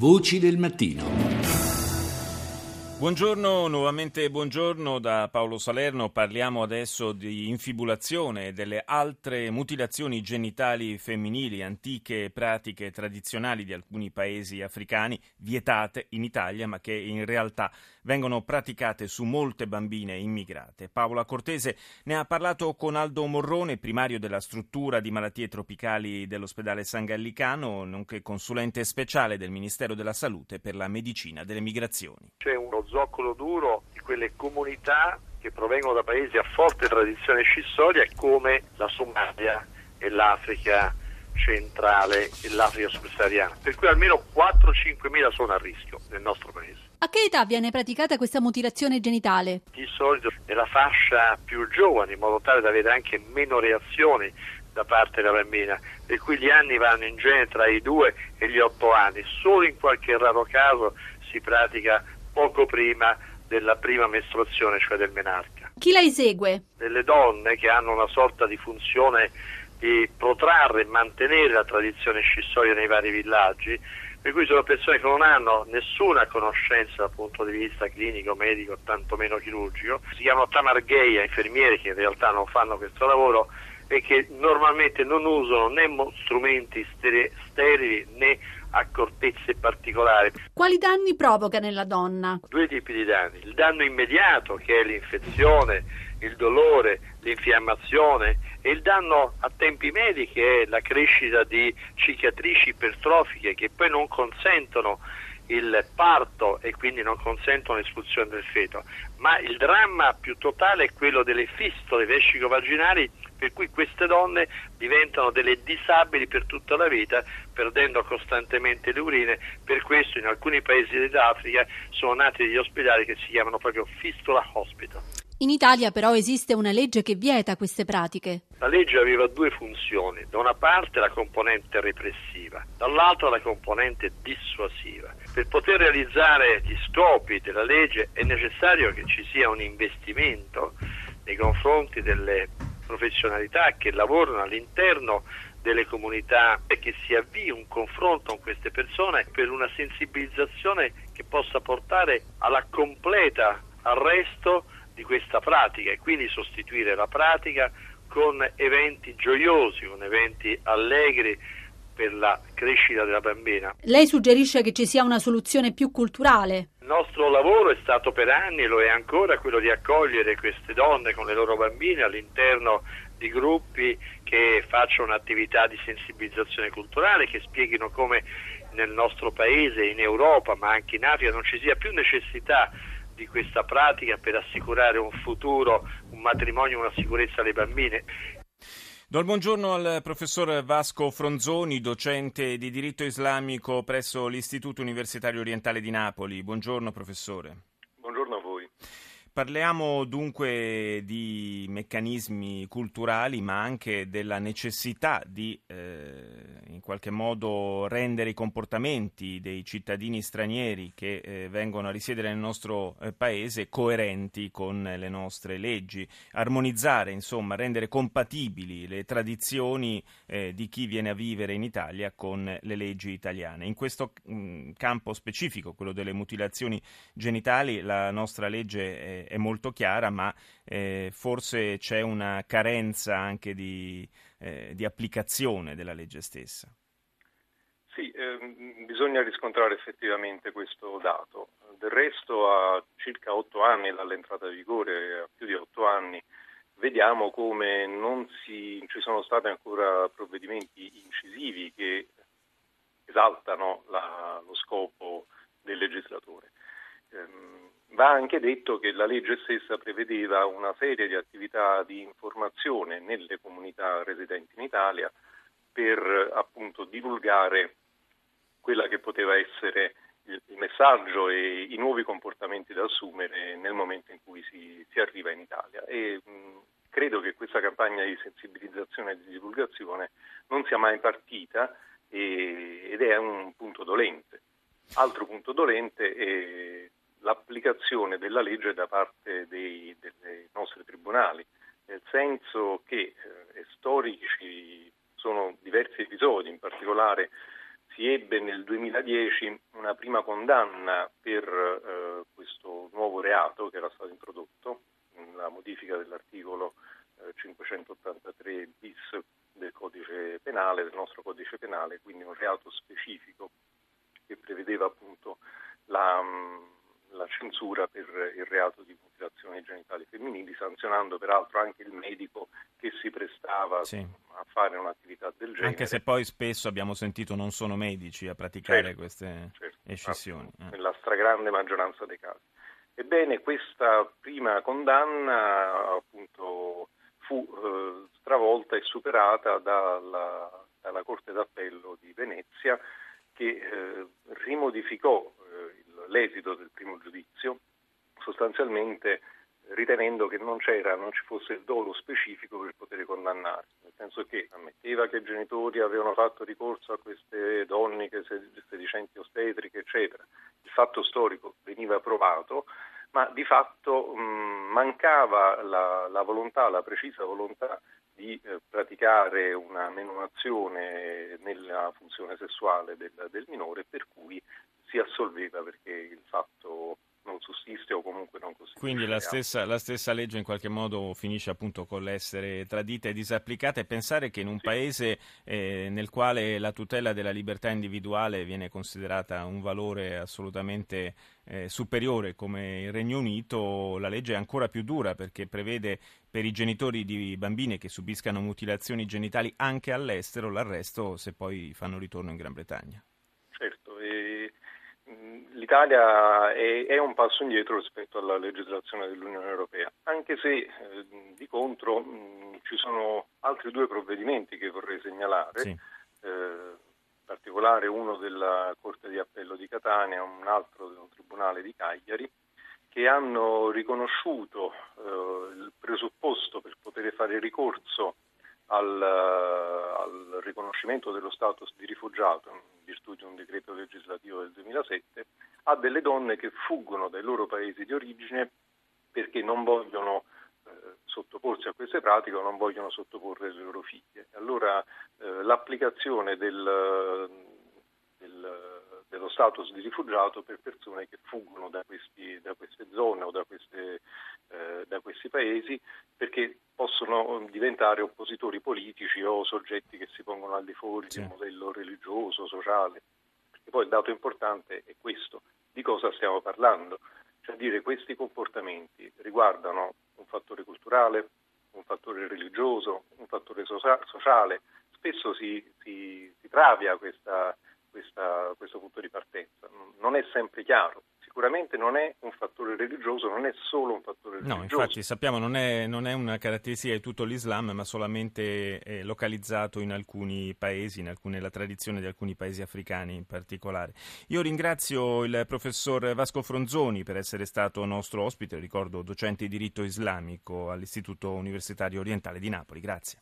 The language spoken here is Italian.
Voci del mattino. Buongiorno, nuovamente buongiorno da Paolo Salerno. Parliamo adesso di infibulazione e delle altre mutilazioni genitali femminili, antiche pratiche tradizionali di alcuni paesi africani, vietate in Italia, ma che in realtà vengono praticate su molte bambine immigrate. Paola Cortese ne ha parlato con Aldo Morrone, primario della struttura di malattie tropicali dell'ospedale San Gallicano, nonché consulente speciale del Ministero della Salute per la medicina delle migrazioni. C'è uno zoccolo duro di quelle comunità che provengono da paesi a forte tradizione scissoria come la Somalia e l'Africa centrale e l'Africa subsahariana, per cui almeno 4-5 mila sono a rischio nel nostro paese. A che età viene praticata questa mutilazione genitale? Di solito nella fascia più giovane, in modo tale da avere anche meno reazioni da parte della bambina, per cui gli anni vanno in genere tra i 2 e gli 8 anni. Solo in qualche raro caso si pratica poco prima della prima mestruazione, cioè del menarca. Chi la esegue? Delle donne che hanno una sorta di funzione di protrarre e mantenere la tradizione scissoria nei vari villaggi, per cui sono persone che non hanno nessuna conoscenza dal punto di vista clinico, medico, tantomeno chirurgico, si chiamano tamargheia, infermieri che in realtà non fanno questo lavoro e che normalmente non usano né strumenti sterili né accortezze particolari. Quali danni provoca nella donna? Due tipi di danni. Il danno immediato che è l'infezione, il dolore, l'infiammazione e il danno a tempi medi che è la crescita di cicatrici ipertrofiche che poi non consentono il parto e quindi non consentono l'espulsione del feto, ma il dramma più totale è quello delle fistole vescico-vaginali per cui queste donne diventano delle disabili per tutta la vita, perdendo costantemente le urine, per questo in alcuni paesi dell'Africa sono nati degli ospedali che si chiamano proprio Fistula Hospital. In Italia però esiste una legge che vieta queste pratiche. La legge aveva due funzioni, da una parte la componente repressiva, dall'altra la componente dissuasiva. Per poter realizzare gli scopi della legge è necessario che ci sia un investimento nei confronti delle professionalità che lavorano all'interno delle comunità e che si avvii un confronto con queste persone per una sensibilizzazione che possa portare alla completa arresto di questa pratica e quindi sostituire la pratica con eventi gioiosi, con eventi allegri per la crescita della bambina. Lei suggerisce che ci sia una soluzione più culturale? Il nostro lavoro è stato per anni e lo è ancora quello di accogliere queste donne con le loro bambine all'interno di gruppi che facciano un'attività di sensibilizzazione culturale, che spieghino come nel nostro paese, in Europa, ma anche in Africa non ci sia più necessità di questa pratica per assicurare un futuro, un matrimonio, una sicurezza alle bambine. Do il buongiorno al professor Vasco Fronzoni, docente di diritto islamico presso l'Istituto Universitario Orientale di Napoli. Buongiorno professore. Buongiorno a voi. Parliamo dunque di meccanismi culturali, ma anche della necessità di eh, in qualche modo rendere i comportamenti dei cittadini stranieri che eh, vengono a risiedere nel nostro eh, paese coerenti con le nostre leggi, armonizzare, insomma, rendere compatibili le tradizioni eh, di chi viene a vivere in Italia con le leggi italiane. In questo mh, mm, campo specifico, quello delle mutilazioni genitali, la nostra legge è, è molto chiara, ma eh, forse c'è una carenza anche di eh, di applicazione della legge stessa. Sì, ehm, bisogna riscontrare effettivamente questo dato. Del resto, a circa otto anni dall'entrata in vigore, a più di otto anni, vediamo come non si, ci sono stati ancora provvedimenti incisivi che esaltano la, lo scopo del legislatore. Ehm, Va anche detto che la legge stessa prevedeva una serie di attività di informazione nelle comunità residenti in Italia per appunto divulgare quella che poteva essere il, messaggio e i nuovi comportamenti da assumere nel momento in cui si, si arriva in Italia. E, mh, credo che questa campagna di sensibilizzazione e di divulgazione non sia mai partita e, ed è un punto dolente. Altro punto dolente è l'applicazione della legge da parte dei, dei nostri tribunali, nel senso che eh, storici sono diversi episodi, in particolare si ebbe nel 2010 mh, una prima condanna per eh, questo nuovo reato che era stato introdotto, la modifica dell'articolo eh, 583 bis del codice penale, del nostro codice penale, quindi un reato specifico che prevedeva appunto la, la censura per il reato di mutilazioni genitali femminili, sanzionando peraltro anche il medico che si prestava sì. a fare un'attività del genere. Anche se poi spesso abbiamo sentito non sono medici a praticare certo, queste certo, escissioni. Eh. Nella stragrande maggioranza dei casi. Ebbene, questa prima condanna appunto fu eh, stravolta e superata dalla, dalla, Corte d'Appello di Venezia che eh, rimodificò l'esito del primo giudizio sostanzialmente ritenendo che non c'era, non ci fosse il dolo specifico per poter condannare, nel senso che ammetteva che i genitori avevano fatto ricorso a queste donne sedicenti ostetriche, eccetera. Il fatto storico veniva provato, ma di fatto mh, mancava la, la, volontà, la precisa volontà di eh, praticare una menomazione nella funzione sessuale del, del minore, per cui si assolveva perché il fatto non sussiste o comunque non costituisce. Quindi la stessa, la stessa, legge in qualche modo finisce appunto con l'essere tradita e disapplicata e pensare che in un sì. paese eh, nel quale la tutela della libertà individuale viene considerata un valore assolutamente eh, superiore come il Regno Unito, la legge è ancora più dura perché prevede per i genitori di bambine che subiscano mutilazioni genitali anche all'estero l'arresto se poi fanno ritorno in Gran Bretagna. l'Italia è, è, un passo indietro rispetto alla legislazione dell'Unione Europea, anche se eh, di contro mh, ci sono altri due provvedimenti che vorrei segnalare, sì. eh, in particolare uno della Corte di Appello di Catania e un altro del Tribunale di Cagliari, che hanno riconosciuto eh, il presupposto per poter fare ricorso al, al, riconoscimento dello status di rifugiato in virtù di un decreto legislativo del 2007 a delle donne che fuggono dai loro paesi di origine perché non vogliono eh, sottoporsi a queste pratiche o non vogliono sottoporre le loro figlie. Allora eh, l'applicazione del, del dello status di rifugiato per persone che fuggono da, questi, da queste zone o da, queste, eh, da, questi paesi perché possono diventare oppositori politici o soggetti che si pongono al di fuori sì. del modello religioso, sociale. Perché poi il dato importante è questo, di cosa stiamo parlando? Cioè dire questi comportamenti riguardano un fattore culturale, un fattore religioso, un fattore sociale, spesso si, si, si travia questa questa, questo punto di partenza. Non è sempre chiaro. Sicuramente non è un fattore religioso, non è solo un fattore religioso. No, infatti sappiamo non è, non è una caratteristica di tutto l'Islam, ma solamente localizzato in alcuni paesi, in alcune, nella tradizione di alcuni paesi africani in particolare. Io ringrazio il professor Vasco Fronzoni per essere stato nostro ospite, ricordo docente di diritto islamico all'Istituto Universitario Orientale di Napoli. Grazie.